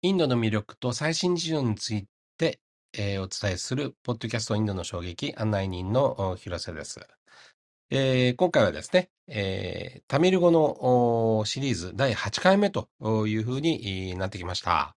インドの魅力と最新事情について、えーお伝えする、ポッドキャストインドの衝撃案内人の広瀬です。えー今回はですね、えータミル語のシリーズ第8回目というふうになってきました。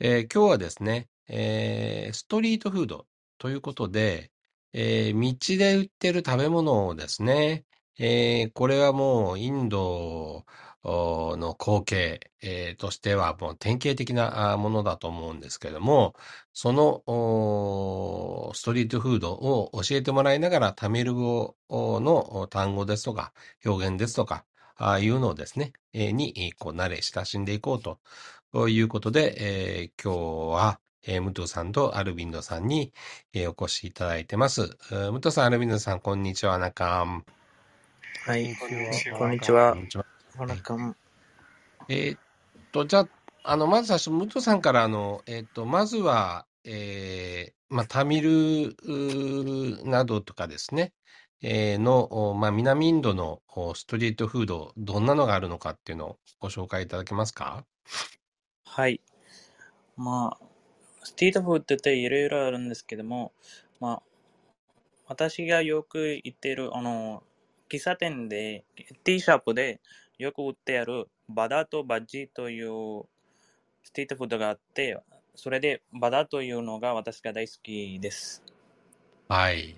えー今日はですね、えーストリートフードということで、えー道で売ってる食べ物をですね、えーこれはもうインドの光景、えーとしてはもう典型的なあものだと思うんですけれども、そのおストリートフードを教えてもらいながらタミル語の単語ですとか表現ですとか、ああいうのをですね、えーにえーこう慣れ親しんでいこうとということで、えー今日は、えー、武藤さんとアルビンドさんに、えーお越しいただいてます。えー武藤さん、アルビンドさん、こんにちは、なかん。はい、こんにちはこんにちはこん。にちは。わなかん。えーっと、じゃあ、あの、まず最初、武藤さんから、あの、えーっと、まずは、えーまあ、タミルなどとかですね、えーの、おまあ、南インドのおストリートフード、どんなのがあるのかっていうのをご紹介いただけますか？はい。まあ、ストリートフードっていろいろあるんですけども、まあ、私がよく行っている、あの、喫茶店で、ティーショップでよく売ってあるバダとバッジというストリートフードがあって、それでバダというのが私が大好きです。はい。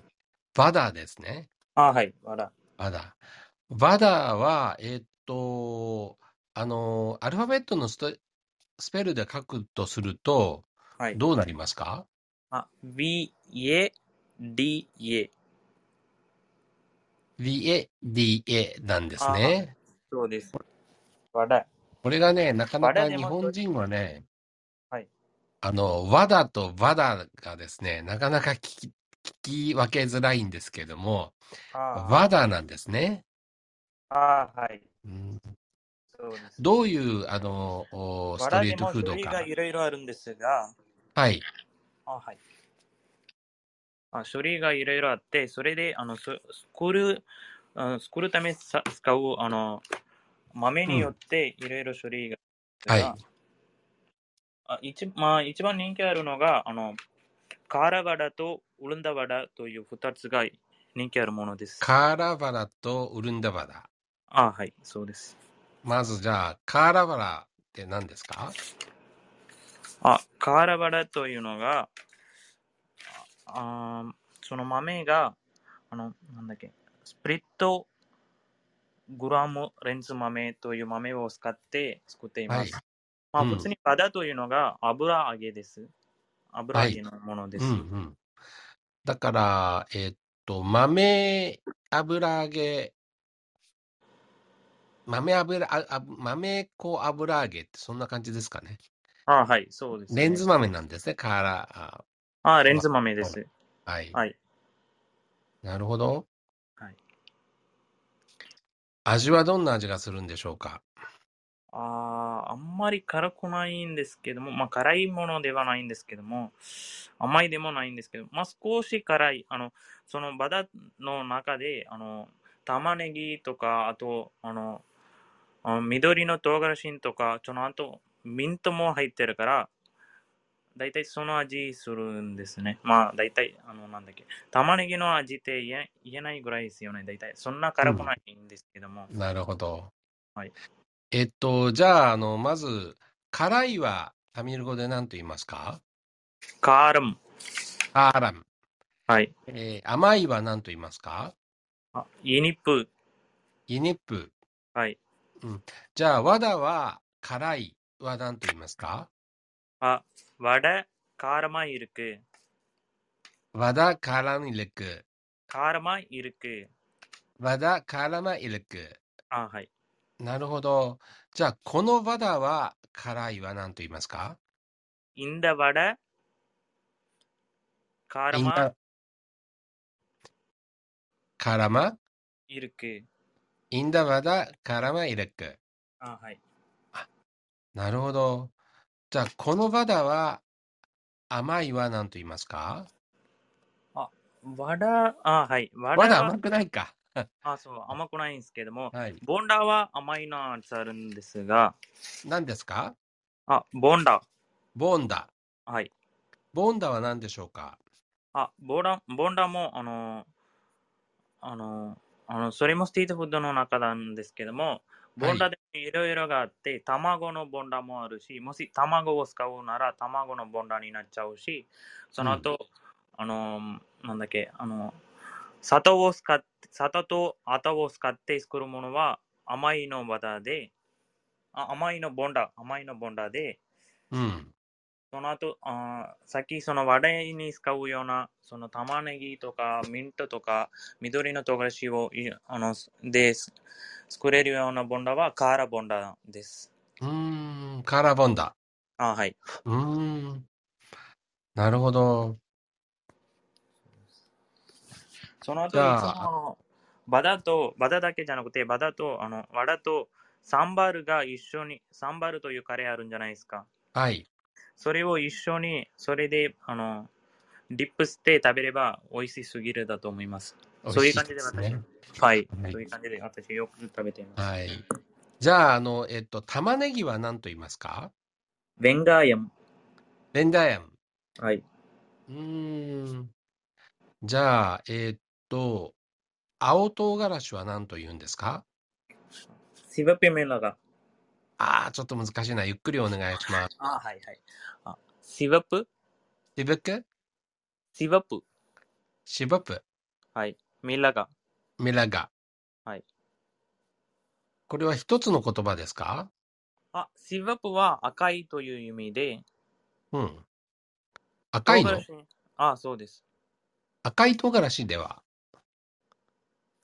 バダーですね。あ、はい、バダ。バダ。バダは、えーっと、あの、アルファベットのスペルで書くとすると、はい。どうなりますか？あ、V、A、D、A。?VADA なんですね。そうです。バダ。これがね、なかなか日本人はね、はい。あの、ワダとバダがですね、なかなか聞き、聞き分けづらいんですけども、あワダなんですね。あ、はい。うんそうです。どういう、あの、おスバトリートフードか。いろいろあるんですが、はい。あはい。あ種類がいろいろあって、それで、あの、す作る、あ作るためさ使う、あの、豆によっていろいろ種類があるんはいあ一まあ、一番人気あるのが、あの、カーラバダとウルンダバダという二つが人気あるものです。カーラバラとウルンダバダ。あはい、そうです。まずじゃあ、カーラバラって何ですか？あ、カーラバラというのが、あその豆が、あの、なんだっけ、スプリットグラムレンズ豆という豆を使って作っています。はい。まあ、うん普通にバダというのが油揚げです。油揚げのものです。うんうん。だから、えーっと、豆油揚げ、豆油、あ、あ豆粉油揚げってそんな感じですかね。あはい、そうです、ね。レンズ豆なんですね、カーラ、あレンズ豆です。あはい。はい。なるほど。味はどんな味がするんでしょうか？あーあんまり辛くないんですけども、まあ辛いものではないんですけども、甘いでもないんですけど、まあ少し辛い、あの、そのバダの中で、あの、玉ねぎとか、あと、あの、あの緑の唐辛子とか、その後、ミントも入ってるから、だいたいその味するんですね。まあ、だいたい、あの、なんだっけ、玉ねぎの味って言え言えないぐらいですよね、だいたい。そんな辛くないんですけども。なるほど。はい。えっと、じゃあ、あの、まず、辛いはタミル語で何と言いますか？カールム。カーラム。はい。えー甘いは何と言いますか？あイニップ。イニップ。はい。じゃあ、ワダは辛いは何と言いますか？あ、わだ、カーマイルク。ワダカラミルク。カーマイルク。ワダカラマイルク。あ、はい。なるほど。じゃあ、このワダは辛いは何と言いますかインダワダ、カーマインダカラマイルク。インダワダカラマイルク。あ、はい。なるほど。じゃあ、このワダは甘いは何と言いますか？わだ、あ、はい。わだはワダ甘くないか。あ、そう、甘くないんですけども、はい。ボンダは甘いのやつあるんですが、何ですか？あ、ボンダ。ボンダ。はい。ボンダは何でしょうか？あ、ボンダ、ボンダも、あの、あの、あの、それもストリートフードの中なんですけども、ボンダでいろいろがあって、卵のボンダもあるし、もし卵を使うなら卵のボンダになっちゃうし、その後、あの、なんだっけ、あの、砂糖を使って、砂糖と後を使って作るものは甘いのバターで、あ甘いのボンダ、甘いのボンダで、うん。その後、あーさっきその話題に使うような、その玉ねぎとかミントとか緑の唐辛子をいあのです作れるようなボンダはカーラボンダです。うーん。カーラボンダ。あはい。うーん。なるほど。その後、いつもバダと、バダだけじゃなくて、バダと、あの、ワダとサンバルが一緒に、サンバルというカレーあるんじゃないですか。はい。それを一緒に、それで、あの、ディップして食べれば美味しすぎるだと思います。そういう感じで私、はい、はいそういう感じで私よく食べています。はい。じゃあ、あの、えっと、玉ねぎは何と言いますか？ベンガーヤム。レンダーヤン。はい。うーん。じゃあ、えっと、青唐辛子は何と言うんですか？シバピメラが。ああ、ちょっと難しいな。ゆっくりお願いします。あ、はいはい。あシバプシブクシバプ。シブプはい。ミラガ。ミラガ。はい。これは一つの言葉ですか？あ、シバプは赤いという意味で、うん。赤いの？唐辛子あ、そうです。赤い唐辛子では、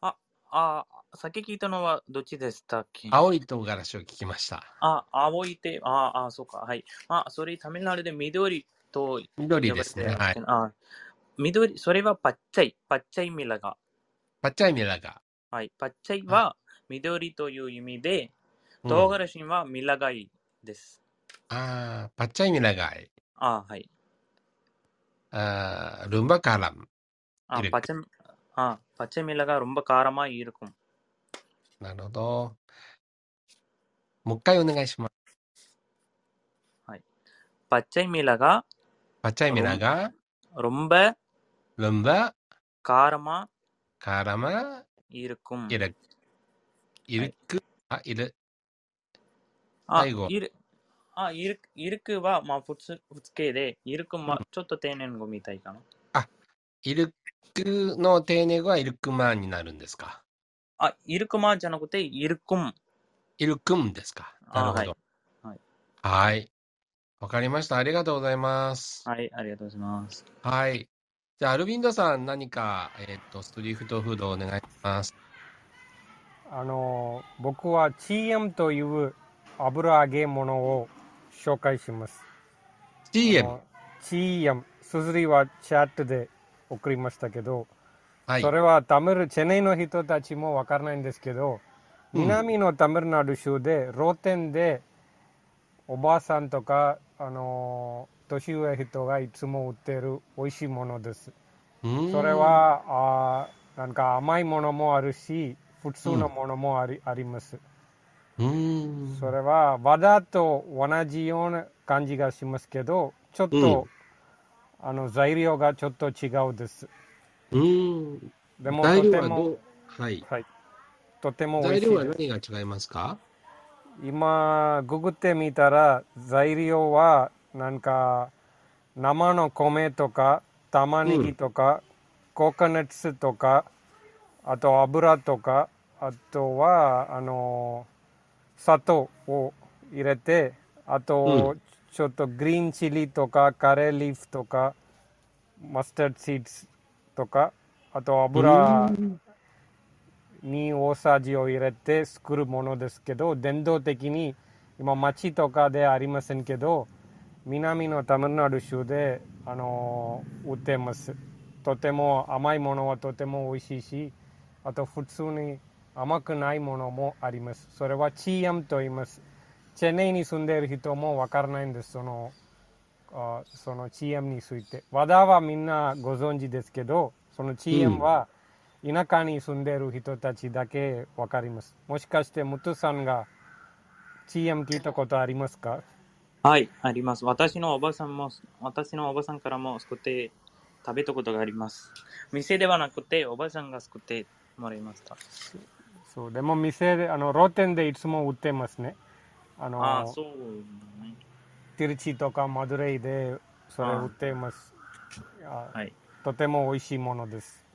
あ、先聞いたのはどっちでしたっけ？青い唐辛子を聞きました。あ、青いて、ああ、そうか。はい。あ、それ、タミナルで緑と。緑ですね。はい。あ緑、それはパッチャイ、パッチャイミラガ。パッチャイミラガ。はい。パッチャイは緑という意味で、唐辛子はミラガイです。ああ、パッチャイミラガイ。あはい。あルンバカラム。あ、パチャ、あ、パチャミラがルンバカラマイルコム。なるほど。もう一回お願いします。パチャミラがパッチャイミラガ、 ரொம்பルンバ、 காரமா カラマ、 இருக்கும்。イル、イルク、あ、イル、あ、最後いる、あ、いる、いるくは、まあ、普通、普通形で、いるくま、ちょっと丁寧語みたいかな。イルクの丁寧語はイルクマンになるんですか あ、いるくまじゃなくて、いるくん。イルクンですかなるほど。はいはい。わかりました。ありがとうございます。はい、ありがとうございます。はい。じゃあ、アルビンドさん、何か、えっ、と、ストリートフードをお願いします。あの僕はチーエムという油揚げ物を紹介します。CM。あのチーエム、すずりはチャットで送りましたけど、はいそ。れはタミル、チェネイの人たちもわからないんですけど、うん南のタミルナド州で、露店で、おばあさんとか、あの年上人がいつも売ってる美味しいものです。それ、は、あーなんか甘いものもあるし、普通のものもあり,、あります。それは、和田と同じような感じがしますけど、ちょっと、あの材料がちょっと違うです。うーん。でも、材とても料はどう、はい。はい、とても美材味しいです。料は何が違いますか？今、ググってみたら、材料は、なんか、生の米とか、玉ねぎとか、ココナッツとか、あと油とか、あとは、あの、砂糖を入れて、あと、ちょっとグリーンチリとか、カレーリーフとか、マスタードシーツとか、あと油、に大さじを入れて作るものですけど伝統的に今町とかではありませんけど南のタミルナド州で、あの売ってます。とても甘いものはとても美味しいしあと普通に甘くないものもあります。それはチーエムと言います。チェネイに住んでいる人もわからないんです。そのそのチーエムについて和田はみんなご存知ですけどそのチーエムは、田舎に住んでいる人たちだけわかります。もしかして、ムトさんが CM 聞いたことありますか？はい、あります。私のおばさんも、私のおばさんからも作って食べたことがあります。店ではなくて、おばさんが作ってもらいました。そう、でも店で、あの、ローテンでいつも売ってますね。あの、ああ、そうね。ティルチとかマドレイでそれあ売っています。はい。とても美味しいものです。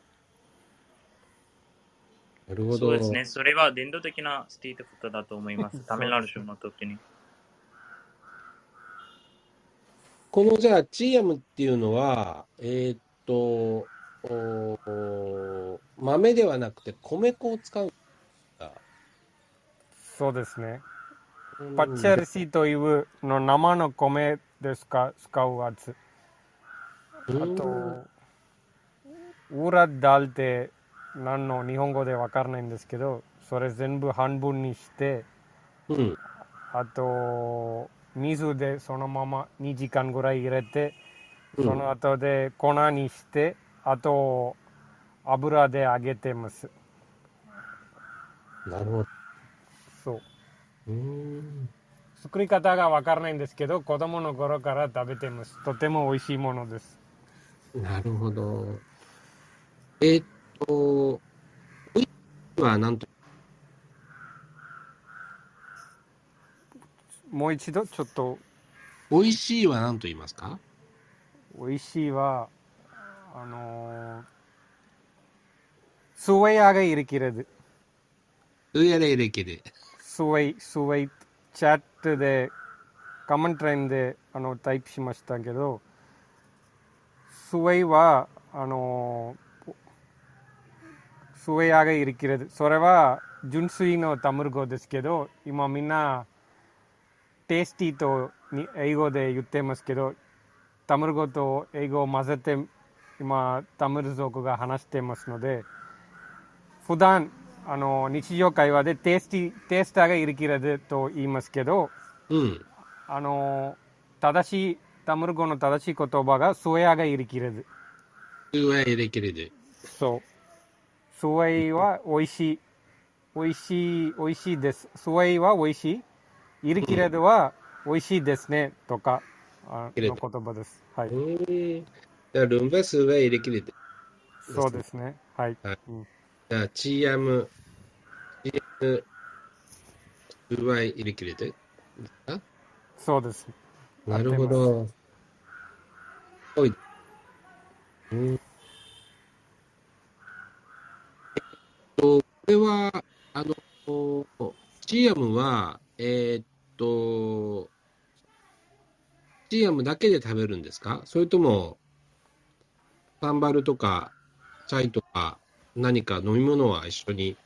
なるほど。そうですね。それは伝統的なストリートフードだと思います。タミルナル州の時に。このじゃあ、チーヤムっていうのは、えーっと、おー豆ではなくて米粉を使う。そうですね。パッチャルシーというの生の米ですか？使うやつ。あと、ウラダルって何の日本語でわからないんですけど、それ全部半分にして、うん。あと、水でそのまま2時間ぐらい入れて、うんその後で粉にして、あと、油で揚げてます。なるほど。作り方が分からないんですけど子供の頃から食べてます。とても美味しいものです。なるほど。えー、っとおいは何と？もう一度ちょっと。美味しいは何と言いますか？美味しいはあのー、சுவையாக இருக்கிறது suwai suwai chat でカメントランであのタイプしましたけど suwai はあのスウェイアがいるけれどそれは純粋のタムル語ですけど今みんなテイスティと英語で言ってますけどタムル語と英語を混ぜて今タムル族が話してますので普段あの日常会話でテイスティテイスターがいるきれると言いますけどうん。あの正しいタムル語の正しい言葉がスウェアがいるきれる上入れで。そう。スウェイは美味しい。美味しい美味しいです。スウェイは美味しい。いるきれるは美味しいですね。とかあの言葉です。はい。え。ー、じゃあ、ルンバス上入れで。そうですね。はい、はい。うん。じゃあ、チーヤム、チーヤム、上入れで。あそうですなるほど。おい。うん。えっと、これは、あの、チーヤムは、えーっと、チーヤムだけで食べるんですか？それとも、サンバルとか、チャイとか、何か飲み物は一緒に。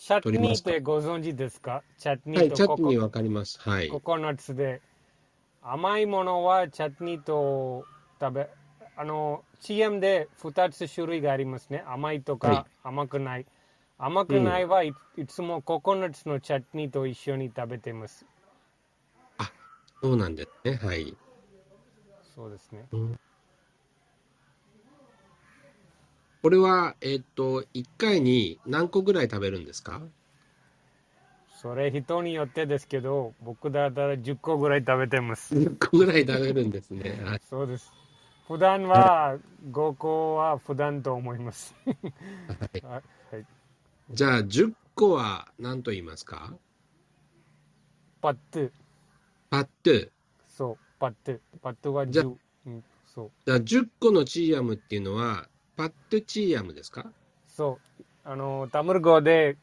チャッニーってご存知ですか？チャッニはい、ーとココ。チャットニーわかります。はい。ココナッツで。甘いものはチャッニーと食べあの CM で2つ種類がありますね。甘いとか、はい。甘くない。甘くないはい,、いつもココナッツのチャッニーと一緒に食べてます。そうなんですね。はい。そうですねこれは、えっと、1回に何個ぐらい食べるんですか？それ人によってですけど僕だったら10個ぐらい食べてます ?1 個ぐらい食べるんですね。はい。そうです。普段は5個は普段と思います。はい。はい。はい。じゃあ、10個は何と言いますか？パットパット。そうパットパットはじゃ10、うん、そう。じゃあ、10個のチーヤムっていうのは、パットチーヤムですか？そう、あの、タムル語で、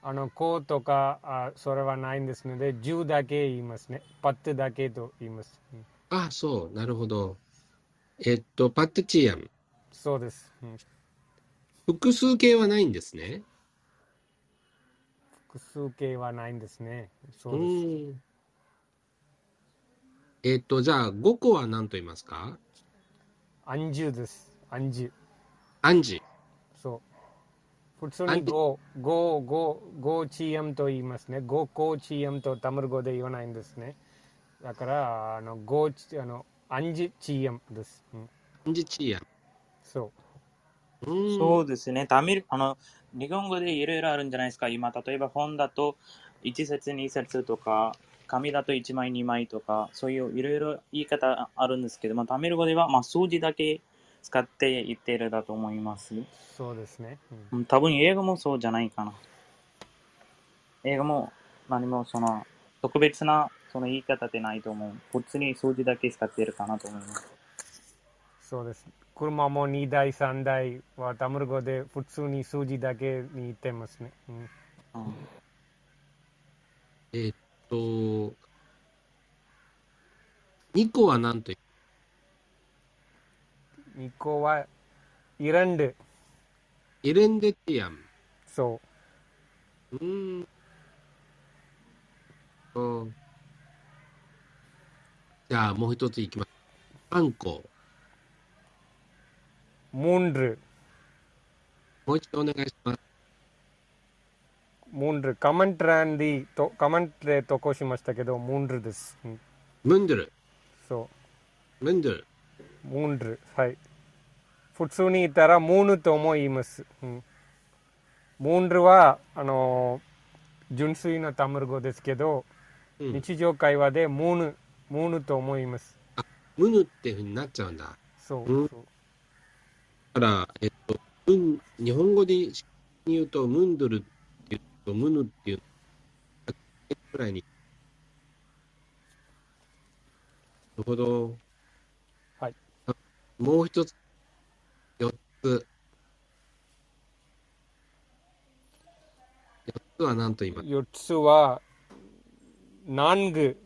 あの、こうとか、あそれはないんですので、10だけ言いますね。パットだけと言います。うんあ、そう。なるほど。えっと、パットチーヤム。そうです。うん複数形はないんですね？複数形はないんですね。うそうです。えっと、じゃあ、5個は何と言いますか？アンジュです。アンジュ。アンジ。そう。普通にアンジ5、5、5、5チームと言いますね。5個チームとタムル語で言わないんですね。だから、あの、5チ、あの、アンジチームです。うんアンジチーヤム。そう。うーん。そうですね。タミル、あの、日本語でいろいろあるんじゃないですか。今、例えば本だと、1節、2節とか紙だと1枚2枚とか、そういういろいろ言い方あるんですけど、まあ、タミル語では、まあ、数字だけ使って言ってるだと思います。そうですね。うんうん多分英語もそうじゃないかな。英語も何もその特別なその言い方ってないと思う。普通に数字だけ使ってるかなと思います。そうです。車も2台、3台はタミル語で普通に数字だけに言ってますね。うんうんえーっと、2個は何と言2個は、イレンデ。うエレンデティアン。そうーん。とじゃあ、もう一ついきます。3個。う。ムンル。もう一度お願いします。ムンル。カメントランディと、カメントで投稿しましたけど、ムンルです。うんムンドゥル。そ。う。ムンル。はい。普通に言ったら、ムーヌとも言います。うんムンルは、あのー純粋なタミル語ですけど、うん、日常会話でムーヌ、ムーヌと思います。ムヌっていうふうになっちゃうんだ。そう。うだから、えっと、ムン日本語で言うと、ムンドゥルっていうと、ムヌっていう、くらいに。なるほど。はい。もう一つ、四つ。四つは何と言います？4つは、南具。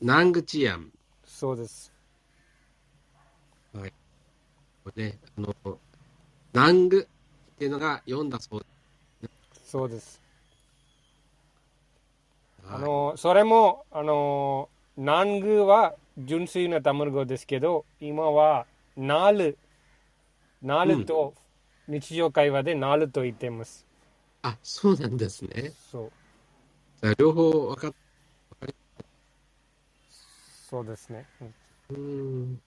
ナングチアン。そうです。はい。これね、あの、ナングっていうのが読んだそうそうです。です。あの、それも、あの、南具は純粋なタミル語ですけど、今は、ナナールと、日常会話でナールと言っています。あ、そうなんですね。そう。じゃあ両方分かっそうですね。うんうーん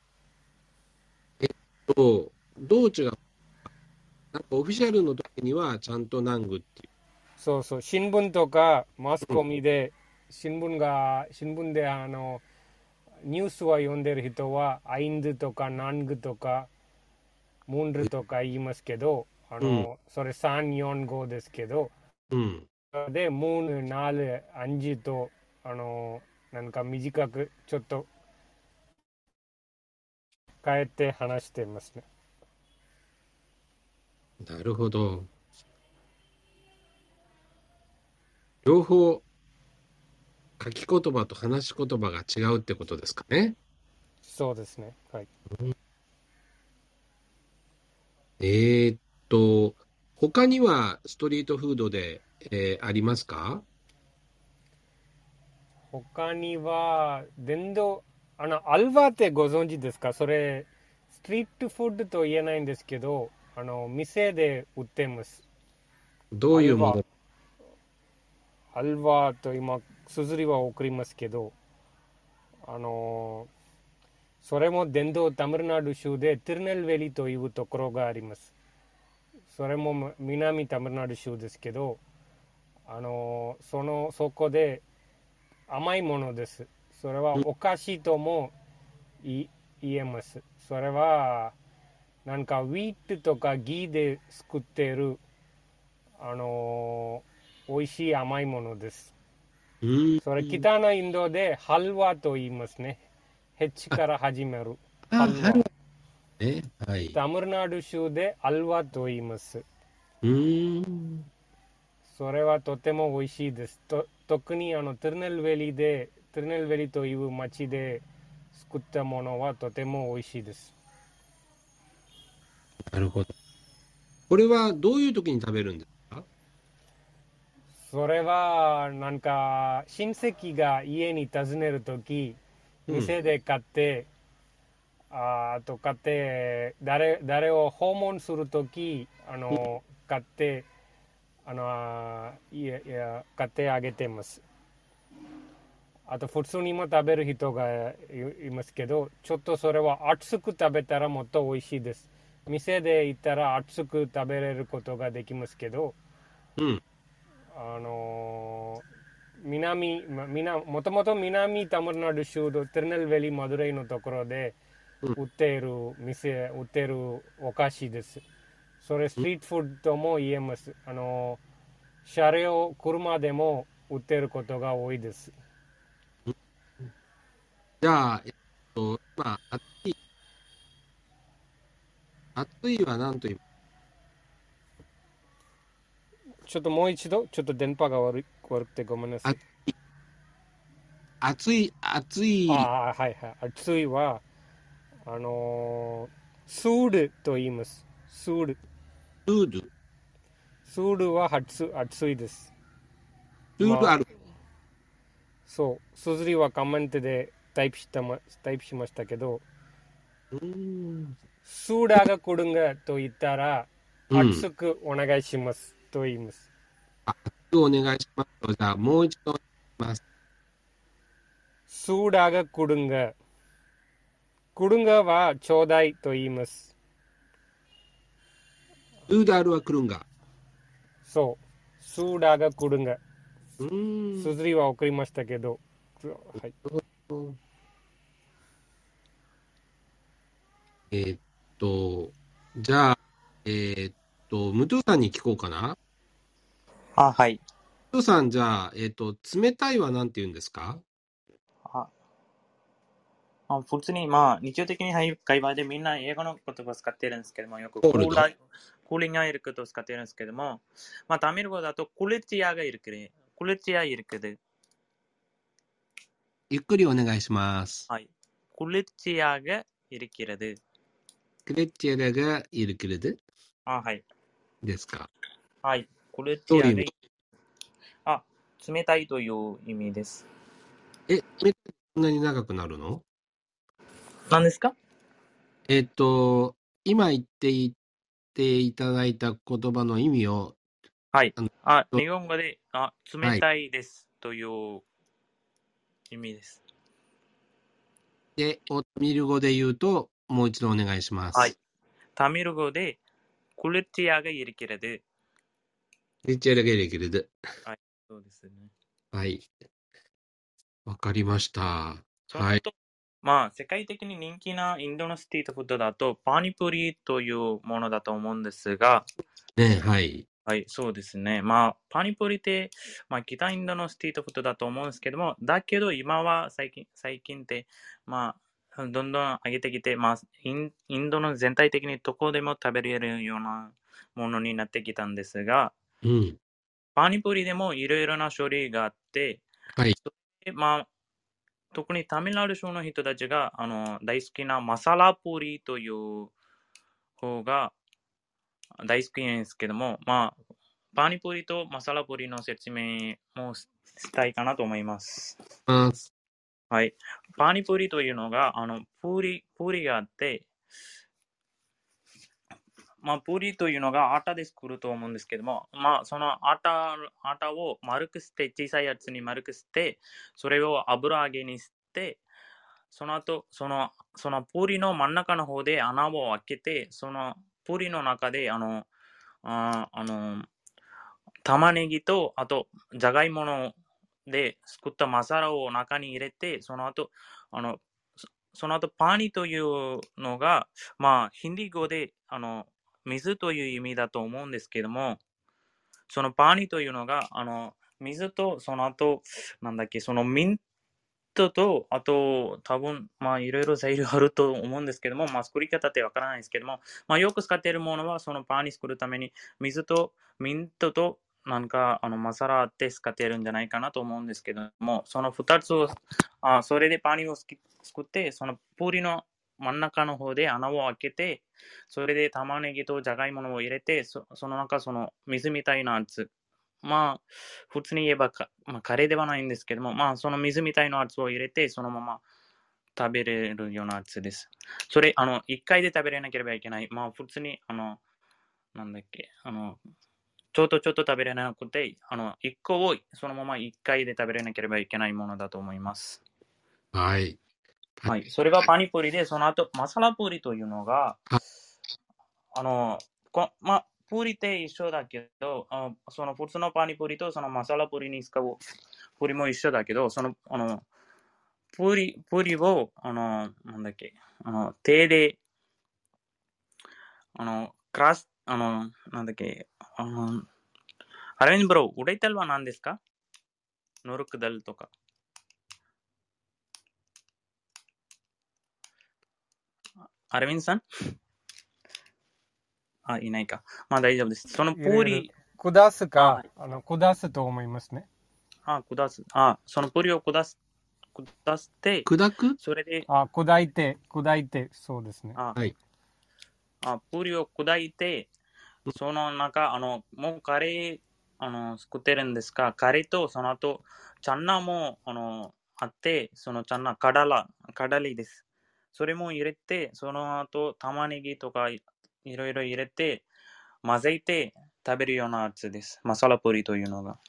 えっと、どう違う？なんかオフィシャルの時にはちゃんと南具っていう。そうそう。新聞とかマスコミで、新聞が、新聞であの、ニュースは読んでる人は、アインドとかナングとか、ムンルとか言いますけど、あの、それ3、4、5ですけど、うん。で、ムーン、ナール、アンジと、あの、なんか短く、ちょっと、変えて話してますね。なるほど。両方、書き言葉と話し言葉が違うってことですかね。そうですね。はい。えーっと、他にはストリートフードで、えーありますか？他には、電動、あの、アルバってご存知ですか？それ、ストリートフードと言えないんですけど、あの、店で売ってます。どういうもの？アルバーと今、綴りは送りますけど、あの、それも電動タミルナド州でティルネルベリというところがあります。それも南タミルナド州ですけど、あの、その、そこで甘いものです。それはお菓子とも言えます。それは、なんかウィートとかギーで作っている、あの美味しい甘いものです。それ北のインドでハルワと言いますね。ヘッチから始める。あ、ハルワはい。ね、はい。タミルナド州でアルワと言います。うーん。それはとても美味しいです。と特にあのトゥルネルベリで、トゥルネルベリという町で作ったものはとても美味しいです。なるほど。これはどういう時に食べるんですか？それはなんか親戚が家に訪ねるとき、うん。店で買って、ああと買って誰誰を訪問するときあの、買ってあのあいやいや買ってあげてます。あと普通にも食べる人がいいますけどちょっとそれは熱く食べたらもっと美味しいです。店で行ったら熱く食べれることができますけどうん。あのー南、もともと南タミルナド州のテルネルベリーマドレイのところで売っている店、売っているお菓子です。それストリートフードとも言えます。あの、車両、車でも売っていることが多いです。じゃあ、えっと、まあ、暑い。暑いは何と言いちょっともう一度、ちょっと電波が悪い悪くてごめんなさい。暑い、暑い、ああ、はいはい。暑いは、あのー、スールと言います。スール。ルール、スールは暑暑いです。ルールある？そう。すずりはコメントでタイプしたまタイプしましたけど、うーん。スーダが来るんがと言ったら、うん熱くお願いしますと言います。お願いします。じゃあ、もう一度、ます。スーダが来るんが。来るんがはちょうだいと言います。ルーダールは来るんが。そう。スーダが来るんが。うーん。すずりは送りましたけど、はい。えーっと、じゃあ、えーっと、ムトゥさんに聞こうかな。あ、はい。ムトゥさん、じゃあ、えーっと、冷たいは何て言うんですか？ああ普通に、まあ、日常的に会話でみんな英語の言葉を使ってるんですけども、よくコーラークーリングがいることを使ってるんですけども、まあ、タミル語だとクルチアがいるけど、クルチアいるけど、ゆっくりお願いします。はい。クルチアがいるけれど、クレッチェラがいるけれどあ、はい。ですか？はい。クルチどういう意味アで、あ、冷たいという意味です。え、そんなに長くなるの？何ですか？えーっと、今言っていっていただいた言葉の意味を、はいあ日本語で、あ、冷たいですという意味です。で、オーミル語で言うと、もう一度お願いします。はい。タミル語で、クルチアがいるけれど、クレッチェラがいるけれど。そうですね。はい。わかりました。はい。まあ、世界的に人気なインドのストリートフードだと、パニプリというものだと思うんですが、ね、はい。はい、そうですね。まあ、パニプリって、まあ、北インドのストリートフードだと思うんですけども、だけど今は最近、最近って、まあ、どんどん上げてきて、まあ、インインドの全体的にどこでも食べれるようなものになってきたんですが、うん。パニプリでもいろいろな種類があって、はい。でまあ、特にタミルナド州の人たちがあの大好きなマサラプリという方が大好きなんですけども、まあ、パニプリとマサラプリの説明もしたいかなと思います。まあ、はい。パニプリというのが、あの、プリ、プリがあって、まあ、プリというのがアタで作ると思うんですけども、まあ、そのアタ、アタを丸くして、小さいやつに丸くして、それを油揚げにして、その後、その、そのプリの真ん中の方で穴を開けて、そのプリの中で、あの、ああの、玉ねぎと、あと、じゃがいもので作ったマサラを中に入れて、その後、あの、その後、パーニというのが、まあ、ヒンディー語で、あの、水という意味だと思うんですけども、そのパーニというのが、あの、水と、その後、なんだっけ、そのミントと、あと、多分、まあ、いろいろ材料あると思うんですけども、まあ、作り方ってわからないですけども、まあ、よく使っているものは、そのパンに作るために、水とミントと、なんか、あの、マサラって使っているんじゃないかなと思うんですけども、その二つを、あそれでパンを作って、そのプリの真ん中の方で穴を開けて、それで玉ねぎとじゃがいものを入れて、その中、その水みたいなやつ、まあ、普通に言えば、まあ、カレーではないんですけども、まあ、その水みたいなやつを入れて、そのまま食べれるようなやつです。それ、あの、一回で食べれなければいけない。まあ、普通に、あの、なんだっけ、あの、ちょっとちょっと食べれなくて、あの、一個をそのまま一回で食べれなければいけないものだと思います。はい。はい。それがパニプリで、その後、マサラプリというのがは、あの、こまあ、プリって一緒だけど、あその普通のパニプリとそのマサラプリに使うプリも一緒だけど、その、あの、プリ、プリを、あの、なんだっけ、あの、手で、あの、クラス、あの、なんだっけ、あの、アレンブロー、ウレテルは何ですか？ノルクダルとか。アレミンさん？あ、いないか。まあ大丈夫です。そのプリ、下すか、あの、下すと思いますね。あ、下す。あ、そのプリを下す、下して、砕く？それで、あ、砕いて、砕いて、そうですね。あ、はい。あプリを砕いて、その中、あの、もうカレー、あの、作ってるんですが、カレーとその後、チャンナも、あの、あって、そのチャンナ、カダラ、カダリです。それも入れて、その後、玉ねぎとかいいろいろ入れて、混ぜて食べるようなやつです。マサラプリというのが。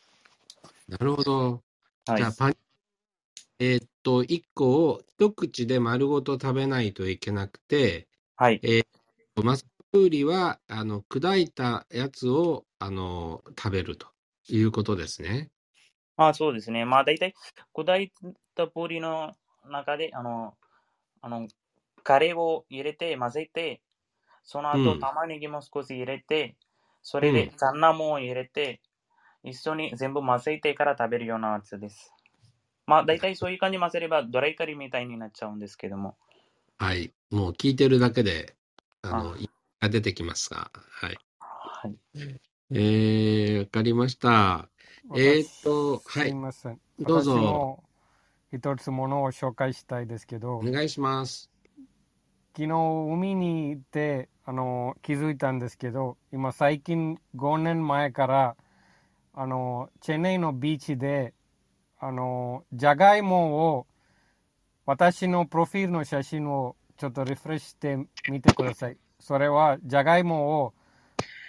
なるほど。はいじゃあ、。パン、えーっと、一個を一口で丸ごと食べないといけなくて、はい。マスプーリは、あの、砕いたやつを、あの、食べるということですね。あそうですね。まあ、大体、砕いたプリの中で、あの、あの、カレーを入れて、混ぜて、その後、うん玉ねぎも少し入れて、それでうん、チャンナも入れて、一緒に全部混ぜてから食べるようなやつです。まあ、大体そういう感じ混ぜれば、ドライカリーみたいになっちゃうんですけども。はい。もう聞いてるだけで、あの、あいが出てきますが、はい。はい。えー、わかりました。えーっと、私はいすいません。どうぞ私も一つものを紹介したいですけどお、願いします。昨日海に行ってあの気づいたんですけど、今最近5年前からあのチェンネイのビーチであのジャガイモを私のプロフィールの写真をちょっとリフレッシュしてみてください。それはジャガイモを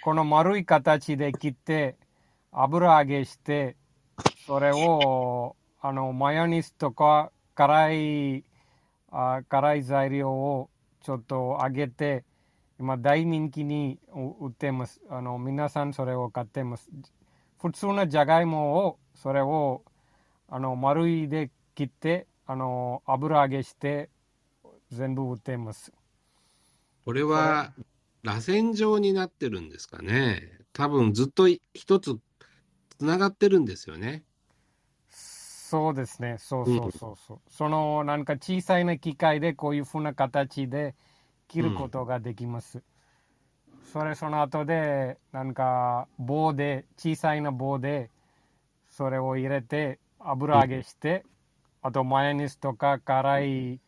この丸い形で切って油揚げしてそれをあのマヨネーズとか辛いあ辛い材料をちょっと揚げて今大人気に売ってますあの皆さんそれを買ってます普通のじゃがいもをそれをあの丸いで切ってあの油揚げして全部売ってますこれは、螺旋状になってるんですかね。多分ずっと一つつながってるんですよね。そうですね。そうそうそう。そう、そのなんか小さいな機械でこういうふうな形で切ることができます、それその後でなんか棒で小さいな棒でそれを入れて油揚げして、あとマヨネーズとか辛い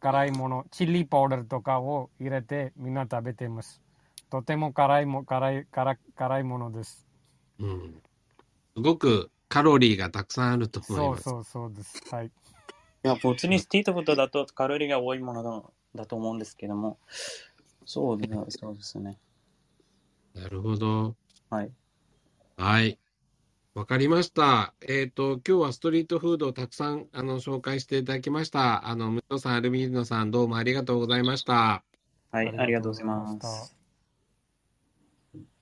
辛いものチリパウダーとかを入れてみんな食べてます。とても辛いも辛い辛辛いものです。うん。すごくカロリーがたくさんあると思います。そうそうそうですはいいや、普通にストリートフードだとカロリーが多いものだだと思うんですけども。そうですね。そうですね。なるほど。はい。はい。わかりました。えっと、今日はストリートフードをたくさん、あの、紹介していただきました。あの、ムトさん、アルミーノさん、どうもありがとうございました。はい、ありがとうございます。